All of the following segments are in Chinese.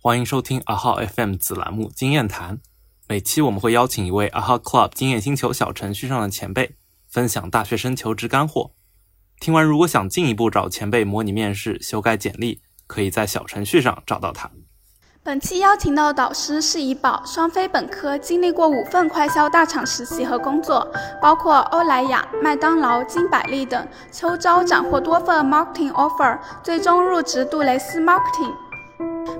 欢迎收听阿浩 FM 子栏目《经验谈》。每期我们会邀请一位阿浩 Club 经验星球小程序上的前辈，分享大学生求职干货。听完，如果想进一步找前辈模拟面试、修改简历，可以在小程序上找到他。本期邀请到的导师是怡宝，双非本科，经历过五份快销大厂实习和工作，包括欧莱雅、麦当劳、金百利等。秋招斩获多份 marketing offer，最终入职杜蕾斯 marketing。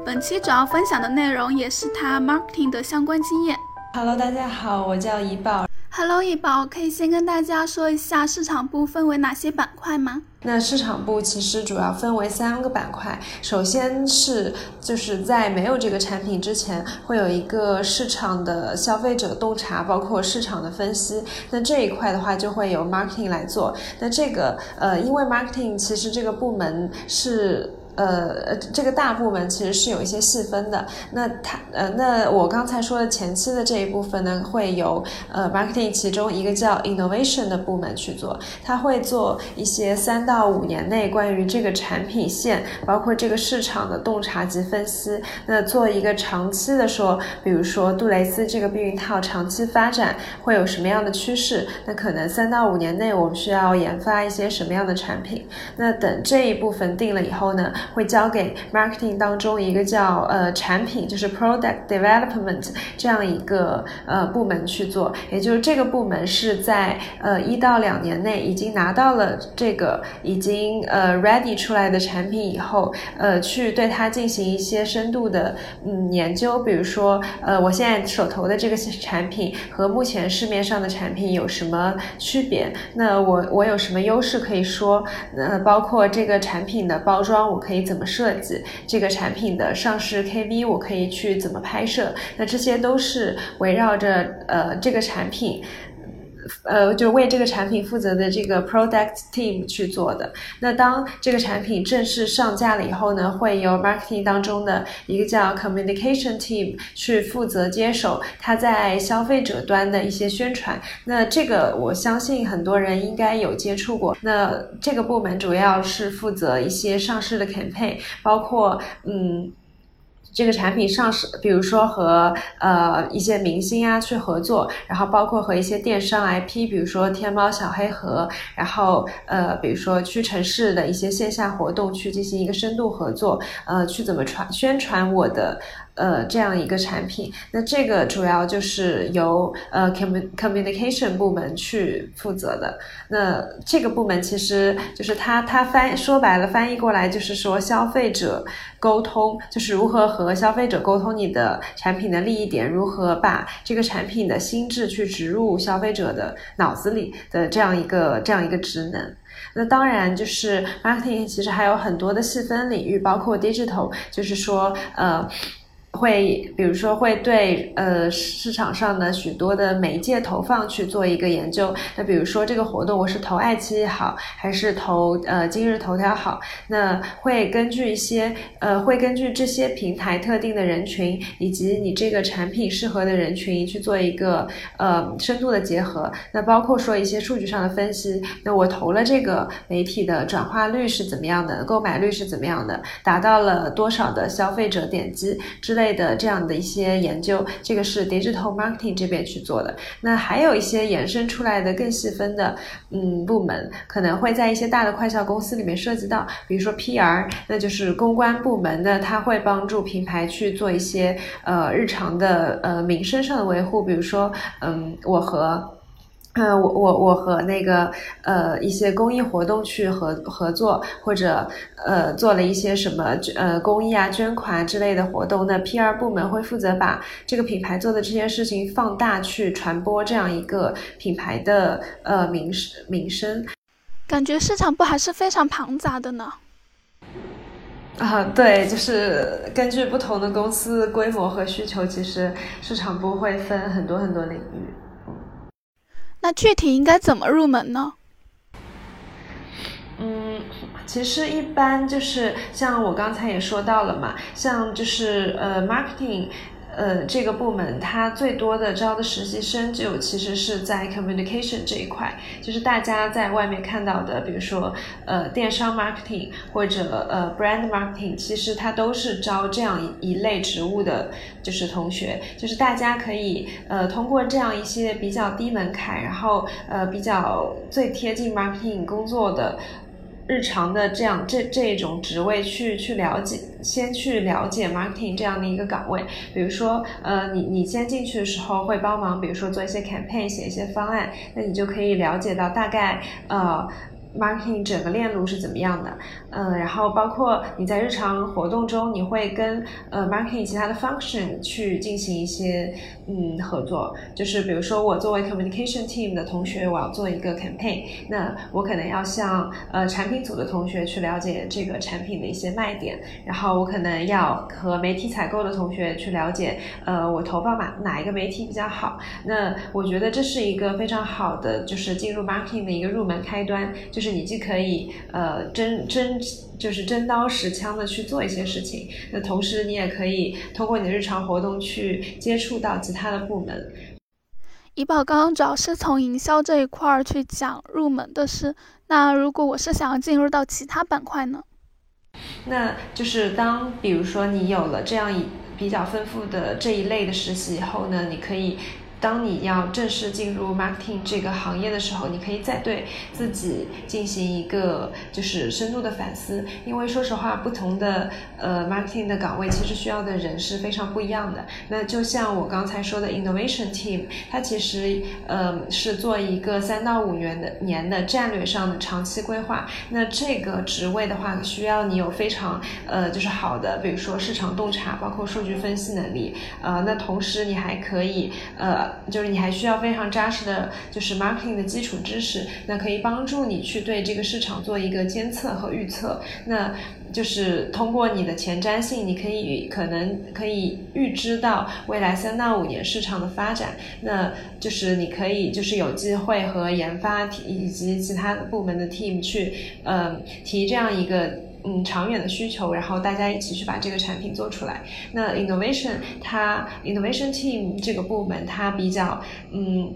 本期主要分享的内容也是他 marketing 的相关经验。Hello，大家好，我叫怡宝。Hello，怡宝，可以先跟大家说一下市场部分为哪些板块吗？那市场部其实主要分为三个板块，首先是就是在没有这个产品之前，会有一个市场的消费者洞察，包括市场的分析。那这一块的话，就会由 marketing 来做。那这个呃，因为 marketing 其实这个部门是。呃，这个大部门其实是有一些细分的。那它呃，那我刚才说的前期的这一部分呢，会由呃 marketing 其中一个叫 innovation 的部门去做，他会做一些三到五年内关于这个产品线，包括这个市场的洞察及分析。那做一个长期的说，比如说杜蕾斯这个避孕套长期发展会有什么样的趋势？那可能三到五年内我们需要研发一些什么样的产品？那等这一部分定了以后呢？会交给 marketing 当中一个叫呃产品，就是 product development 这样一个呃部门去做，也就是这个部门是在呃一到两年内已经拿到了这个已经呃 ready 出来的产品以后，呃去对它进行一些深度的嗯研究，比如说呃我现在手头的这个产品和目前市面上的产品有什么区别？那我我有什么优势可以说？呃包括这个产品的包装，我可以。怎么设计这个产品的上市 KV？我可以去怎么拍摄？那这些都是围绕着呃这个产品。呃，就为这个产品负责的这个 product team 去做的。那当这个产品正式上架了以后呢，会由 marketing 当中的一个叫 communication team 去负责接手它在消费者端的一些宣传。那这个我相信很多人应该有接触过。那这个部门主要是负责一些上市的 campaign，包括嗯。这个产品上市，比如说和呃一些明星啊去合作，然后包括和一些电商 IP，比如说天猫小黑盒，然后呃比如说屈臣氏的一些线下活动去进行一个深度合作，呃去怎么传宣传我的。呃，这样一个产品，那这个主要就是由呃 communication 部门去负责的。那这个部门其实就是它，它翻说白了翻译过来就是说消费者沟通，就是如何和消费者沟通你的产品的利益点，如何把这个产品的心智去植入消费者的脑子里的这样一个这样一个职能。那当然就是 marketing 其实还有很多的细分领域，包括 digital，就是说呃。会，比如说会对呃市场上的许多的媒介投放去做一个研究。那比如说这个活动我是投爱奇艺好，还是投呃今日头条好？那会根据一些呃会根据这些平台特定的人群，以及你这个产品适合的人群去做一个呃深度的结合。那包括说一些数据上的分析。那我投了这个媒体的转化率是怎么样的？购买率是怎么样的？达到了多少的消费者点击之类。的这样的一些研究，这个是 digital marketing 这边去做的。那还有一些衍生出来的更细分的，嗯，部门可能会在一些大的快销公司里面涉及到，比如说 PR，那就是公关部门的，它会帮助品牌去做一些呃日常的呃名声上的维护，比如说，嗯，我和。呃，我我我和那个呃一些公益活动去合合作，或者呃做了一些什么呃公益啊捐款之类的活动，那 PR 部门会负责把这个品牌做的这件事情放大去传播这样一个品牌的呃名名声。感觉市场部还是非常庞杂的呢。啊，对，就是根据不同的公司规模和需求，其实市场部会分很多很多领域。那具体应该怎么入门呢？嗯，其实一般就是像我刚才也说到了嘛，像就是呃，marketing。呃，这个部门它最多的招的实习生就其实是在 communication 这一块，就是大家在外面看到的，比如说呃电商 marketing 或者呃 brand marketing，其实它都是招这样一一类职务的，就是同学，就是大家可以呃通过这样一些比较低门槛，然后呃比较最贴近 marketing 工作的。日常的这样这这种职位去去了解，先去了解 marketing 这样的一个岗位，比如说，呃，你你先进去的时候会帮忙，比如说做一些 campaign，写一些方案，那你就可以了解到大概，呃。Marketing 整个链路是怎么样的？嗯，然后包括你在日常活动中，你会跟呃 marketing 其他的 function 去进行一些嗯合作。就是比如说，我作为 communication team 的同学，我要做一个 campaign，那我可能要向呃产品组的同学去了解这个产品的一些卖点，然后我可能要和媒体采购的同学去了解，呃，我投放哪哪一个媒体比较好。那我觉得这是一个非常好的，就是进入 marketing 的一个入门开端。是你既可以呃真真就是真刀实枪的去做一些事情，那同时你也可以通过你的日常活动去接触到其他的部门。怡宝刚刚主要是从营销这一块儿去讲入门的事，那如果我是想要进入到其他板块呢？那就是当比如说你有了这样一比较丰富的这一类的实习以后呢，你可以。当你要正式进入 marketing 这个行业的时候，你可以再对自己进行一个就是深度的反思，因为说实话，不同的呃 marketing 的岗位其实需要的人是非常不一样的。那就像我刚才说的 innovation team，它其实呃是做一个三到五年的年的战略上的长期规划。那这个职位的话，需要你有非常呃就是好的，比如说市场洞察，包括数据分析能力。呃，那同时你还可以呃。就是你还需要非常扎实的，就是 marketing 的基础知识，那可以帮助你去对这个市场做一个监测和预测。那就是通过你的前瞻性，你可以可能可以预知到未来三到五年市场的发展。那就是你可以就是有机会和研发以及其他部门的 team 去，嗯，提这样一个。嗯，长远的需求，然后大家一起去把这个产品做出来。那 innovation 它 innovation team 这个部门它比较嗯。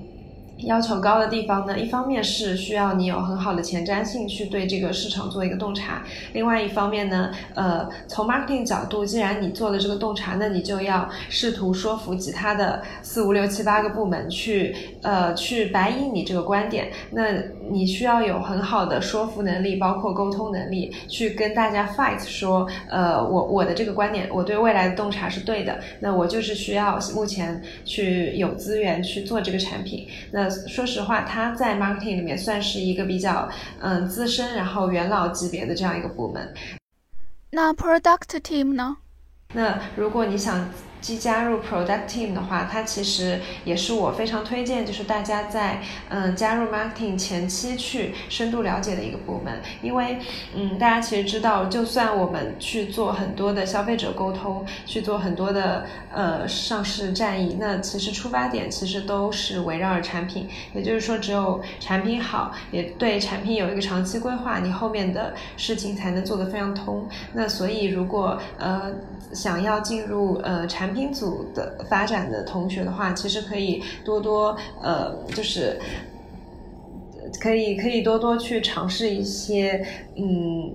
要求高的地方呢，一方面是需要你有很好的前瞻性去对这个市场做一个洞察，另外一方面呢，呃，从 marketing 角度，既然你做了这个洞察，那你就要试图说服其他的四五六七八个部门去，呃，去白引你这个观点。那你需要有很好的说服能力，包括沟通能力，去跟大家 fight 说，呃，我我的这个观点，我对未来的洞察是对的。那我就是需要目前去有资源去做这个产品。那说实话，他在 marketing 里面算是一个比较嗯资深，然后元老级别的这样一个部门。那 product team 呢？那如果你想。即加入 product team 的话，它其实也是我非常推荐，就是大家在嗯加入 marketing 前期去深度了解的一个部门，因为嗯大家其实知道，就算我们去做很多的消费者沟通，去做很多的呃上市战役，那其实出发点其实都是围绕着产品，也就是说，只有产品好，也对产品有一个长期规划，你后面的事情才能做得非常通。那所以如果呃想要进入呃产产品组的发展的同学的话，其实可以多多呃，就是可以可以多多去尝试一些嗯。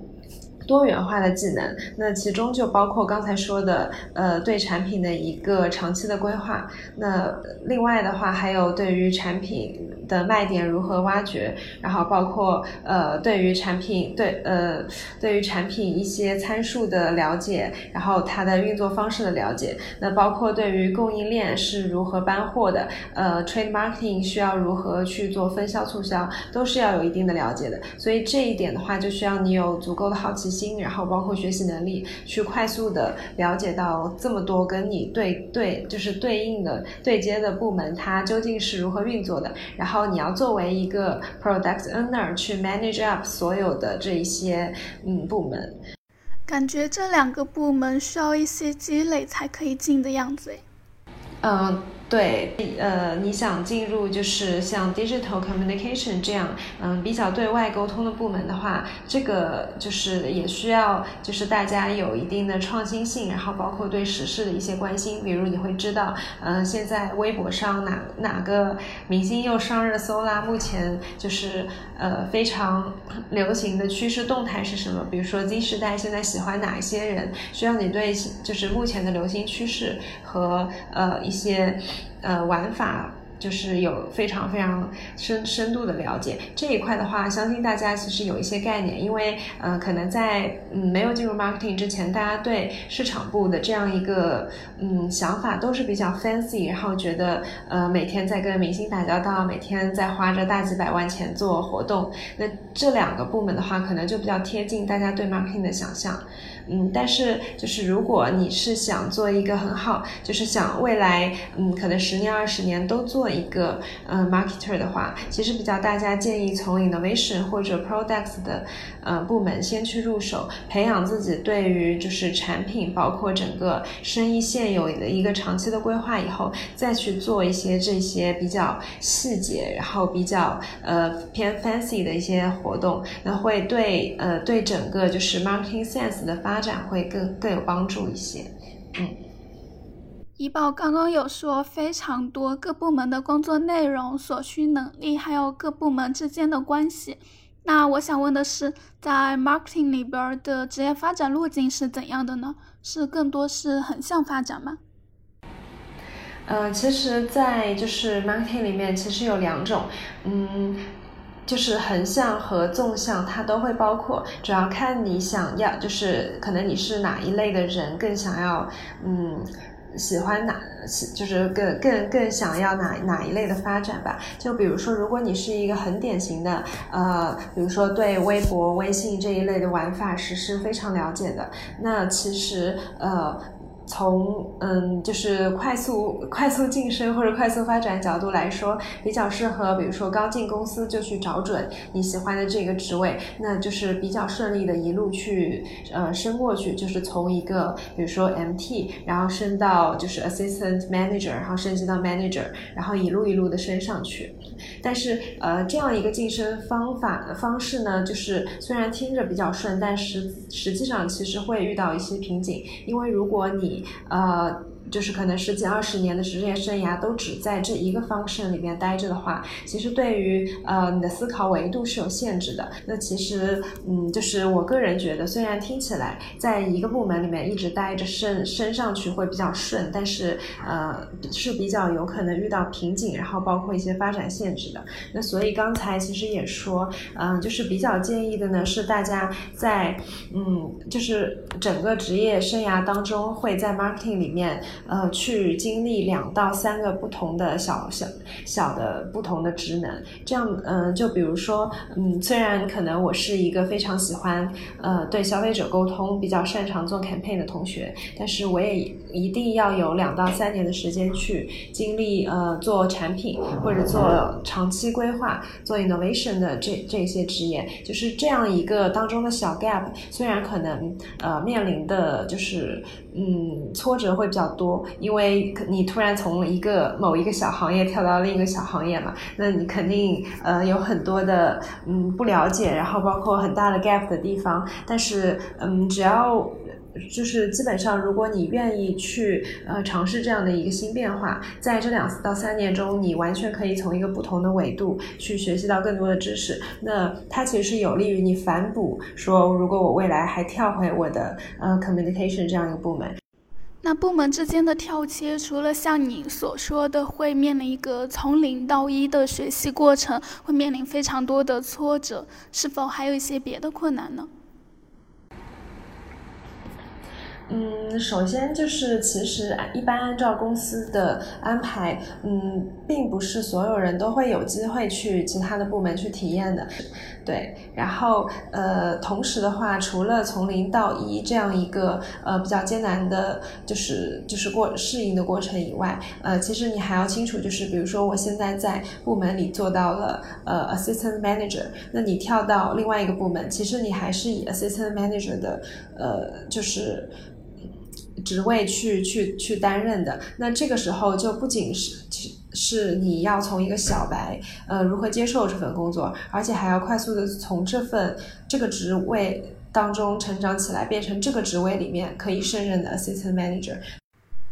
多元化的技能，那其中就包括刚才说的，呃，对产品的一个长期的规划。那另外的话，还有对于产品的卖点如何挖掘，然后包括呃，对于产品对呃，对于产品一些参数的了解，然后它的运作方式的了解。那包括对于供应链是如何搬货的，呃，trade marketing 需要如何去做分销促销，都是要有一定的了解的。所以这一点的话，就需要你有足够的好奇心。心，然后包括学习能力，去快速的了解到这么多跟你对对就是对应的对接的部门，它究竟是如何运作的。然后你要作为一个 product owner 去 manage up 所有的这一些嗯部门。感觉这两个部门需要一些积累才可以进的样子嗯，对，呃，你想进入就是像 digital communication 这样，嗯，比较对外沟通的部门的话，这个就是也需要就是大家有一定的创新性，然后包括对时事的一些关心，比如你会知道，嗯，现在微博上哪哪个明星又上热搜啦？目前就是呃非常流行的趋势动态是什么？比如说 Z 时代现在喜欢哪一些人？需要你对就是目前的流行趋势和呃一些。呃，玩法就是有非常非常深深度的了解这一块的话，相信大家其实有一些概念，因为呃，可能在嗯没有进入 marketing 之前，大家对市场部的这样一个嗯想法都是比较 fancy，然后觉得呃每天在跟明星打交道，每天在花着大几百万钱做活动，那这两个部门的话，可能就比较贴近大家对 marketing 的想象。嗯，但是就是如果你是想做一个很好，就是想未来，嗯，可能十年二十年都做一个，嗯，marketer 的话，其实比较大家建议从 innovation 或者 products 的，呃，部门先去入手，培养自己对于就是产品，包括整个生意现有的一个长期的规划以后，再去做一些这些比较细节，然后比较呃偏 fancy 的一些活动，那会对呃对整个就是 marketing sense 的发展会更更有帮助一些，嗯。怡宝刚刚有说非常多各部门的工作内容、所需能力，还有各部门之间的关系。那我想问的是，在 marketing 里边的职业发展路径是怎样的呢？是更多是横向发展吗？呃，其实，在就是 marketing 里面，其实有两种，嗯。就是横向和纵向，它都会包括，主要看你想要，就是可能你是哪一类的人，更想要，嗯，喜欢哪，就是更更更想要哪哪一类的发展吧。就比如说，如果你是一个很典型的，呃，比如说对微博、微信这一类的玩法实施非常了解的，那其实，呃。从嗯，就是快速快速晋升或者快速发展角度来说，比较适合，比如说刚进公司就去找准你喜欢的这个职位，那就是比较顺利的一路去呃升过去，就是从一个比如说 MT，然后升到就是 Assistant Manager，然后升级到 Manager，然后一路一路的升上去。但是呃，这样一个晋升方法方式呢，就是虽然听着比较顺，但实实际上其实会遇到一些瓶颈，因为如果你呃。就是可能十几二十年的职业生涯都只在这一个方式里面待着的话，其实对于呃你的思考维度是有限制的。那其实嗯，就是我个人觉得，虽然听起来在一个部门里面一直待着升升上去会比较顺，但是呃是比较有可能遇到瓶颈，然后包括一些发展限制的。那所以刚才其实也说，嗯，就是比较建议的呢是大家在嗯就是整个职业生涯当中会在 marketing 里面。呃，去经历两到三个不同的小小小的不同的职能，这样，嗯，就比如说，嗯，虽然可能我是一个非常喜欢，呃，对消费者沟通比较擅长做 campaign 的同学，但是我也一定要有两到三年的时间去经历，呃，做产品或者做长期规划、做 innovation 的这这些职业，就是这样一个当中的小 gap，虽然可能，呃，面临的就是。嗯，挫折会比较多，因为你突然从一个某一个小行业跳到另一个小行业嘛，那你肯定呃有很多的嗯不了解，然后包括很大的 gap 的地方。但是嗯，只要就是基本上，如果你愿意去呃尝试这样的一个新变化，在这两到三年中，你完全可以从一个不同的维度去学习到更多的知识。那它其实有利于你反哺说，如果我未来还跳回我的呃 communication 这样一个部门。那部门之间的跳切，除了像你所说的会面临一个从零到一的学习过程，会面临非常多的挫折，是否还有一些别的困难呢？嗯，首先就是其实一般按照公司的安排，嗯，并不是所有人都会有机会去其他的部门去体验的。对，然后呃，同时的话，除了从零到一这样一个呃比较艰难的，就是就是过适应的过程以外，呃，其实你还要清楚，就是比如说我现在在部门里做到了呃 assistant manager，那你跳到另外一个部门，其实你还是以 assistant manager 的呃就是。职位去去去担任的。那这个时候就不仅是是你要从一个小白，呃，如何接受这份工作，而且还要快速的从这份这个职位当中成长起来，变成这个职位里面可以胜任的 assistant manager。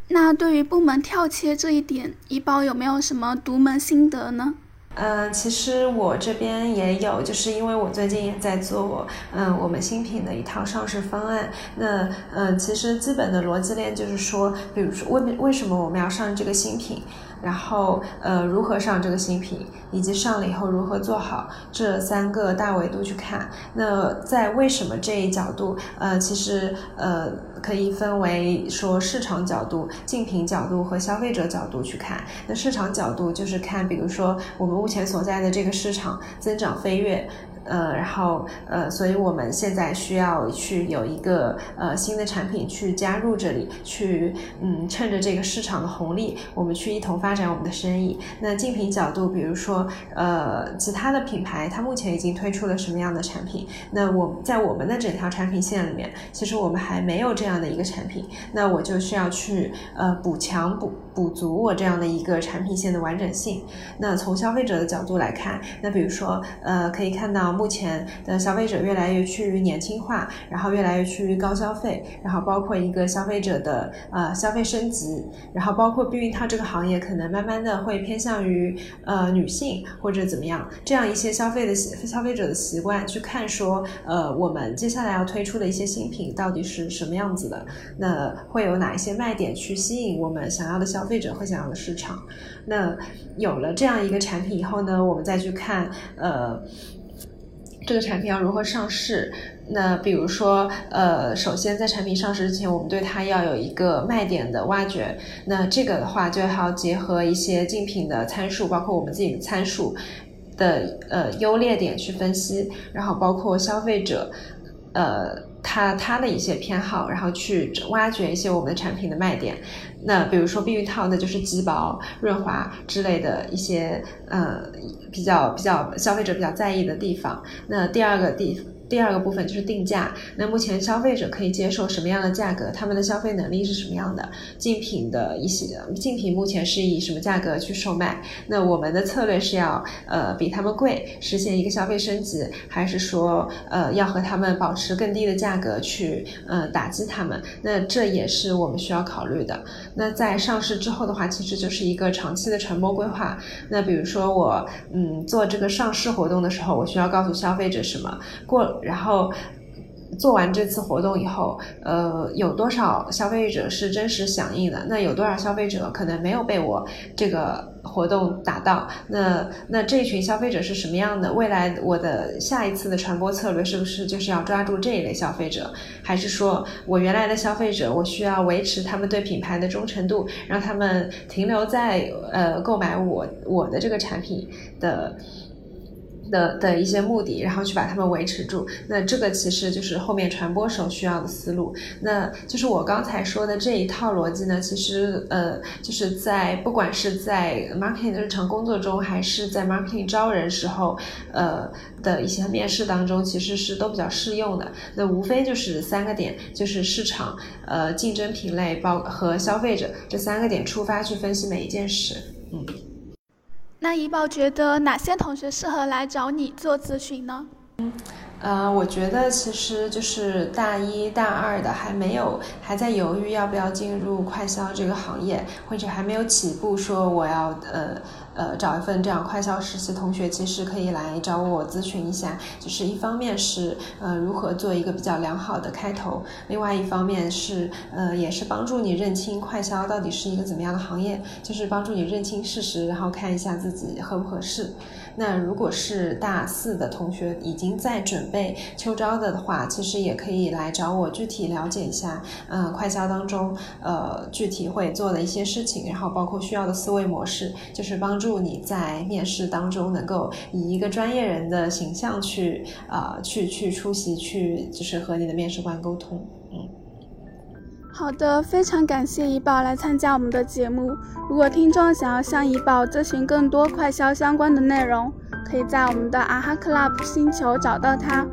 那对于部门跳切这一点，怡宝有没有什么独门心得呢？嗯，其实我这边也有，就是因为我最近也在做，嗯，我们新品的一套上市方案。那，嗯，其实基本的逻辑链就是说，比如说，为为什么我们要上这个新品？然后，呃，如何上这个新品，以及上了以后如何做好，这三个大维度去看。那在为什么这一角度，呃，其实，呃，可以分为说市场角度、竞品角度和消费者角度去看。那市场角度就是看，比如说我们目前所在的这个市场增长飞跃。呃，然后呃，所以我们现在需要去有一个呃新的产品去加入这里，去嗯趁着这个市场的红利，我们去一同发展我们的生意。那竞品角度，比如说呃其他的品牌，它目前已经推出了什么样的产品？那我在我们的整条产品线里面，其实我们还没有这样的一个产品，那我就需要去呃补强补补足我这样的一个产品线的完整性。那从消费者的角度来看，那比如说呃可以看到。目前的消费者越来越趋于年轻化，然后越来越趋于高消费，然后包括一个消费者的呃消费升级，然后包括避孕套这个行业可能慢慢的会偏向于呃女性或者怎么样，这样一些消费的消费者的习惯去看说呃我们接下来要推出的一些新品到底是什么样子的，那会有哪一些卖点去吸引我们想要的消消费者会想要的市场？那有了这样一个产品以后呢，我们再去看呃。这个产品要如何上市？那比如说，呃，首先在产品上市之前，我们对它要有一个卖点的挖掘。那这个的话，就要结合一些竞品的参数，包括我们自己的参数的呃优劣点去分析，然后包括消费者，呃。他他的一些偏好，然后去挖掘一些我们的产品的卖点。那比如说避孕套，那就是极薄、润滑之类的一些呃比较比较消费者比较在意的地方。那第二个地。第二个部分就是定价。那目前消费者可以接受什么样的价格？他们的消费能力是什么样的？竞品的一些竞品目前是以什么价格去售卖？那我们的策略是要呃比他们贵，实现一个消费升级，还是说呃要和他们保持更低的价格去呃打击他们？那这也是我们需要考虑的。那在上市之后的话，其实就是一个长期的传播规划。那比如说我嗯做这个上市活动的时候，我需要告诉消费者什么？过然后做完这次活动以后，呃，有多少消费者是真实响应的？那有多少消费者可能没有被我这个活动打到？那那这一群消费者是什么样的？未来我的下一次的传播策略是不是就是要抓住这一类消费者？还是说我原来的消费者，我需要维持他们对品牌的忠诚度，让他们停留在呃购买我我的这个产品的？的的一些目的，然后去把他们维持住。那这个其实就是后面传播时候需要的思路。那就是我刚才说的这一套逻辑呢，其实呃，就是在不管是在 marketing 的日常工作中，还是在 marketing 招人时候，呃的一些面试当中，其实是都比较适用的。那无非就是三个点，就是市场、呃竞争品类包和消费者这三个点出发去分析每一件事。嗯。那怡宝觉得哪些同学适合来找你做咨询呢？呃，我觉得其实就是大一大二的还没有还在犹豫要不要进入快销这个行业，或者还没有起步说我要呃。呃，找一份这样快销实习，同学其实可以来找我咨询一下。就是一方面是呃如何做一个比较良好的开头，另外一方面是呃也是帮助你认清快销到底是一个怎么样的行业，就是帮助你认清事实，然后看一下自己合不合适。那如果是大四的同学已经在准备秋招的话，其实也可以来找我具体了解一下，嗯，快销当中呃具体会做的一些事情，然后包括需要的思维模式，就是帮助你在面试当中能够以一个专业人的形象去啊去去出席，去就是和你的面试官沟通，好的，非常感谢怡宝来参加我们的节目。如果听众想要向怡宝咨询更多快销相关的内容，可以在我们的啊哈 club 星球找到他。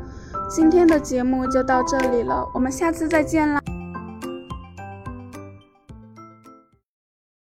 今天的节目就到这里了，我们下次再见啦。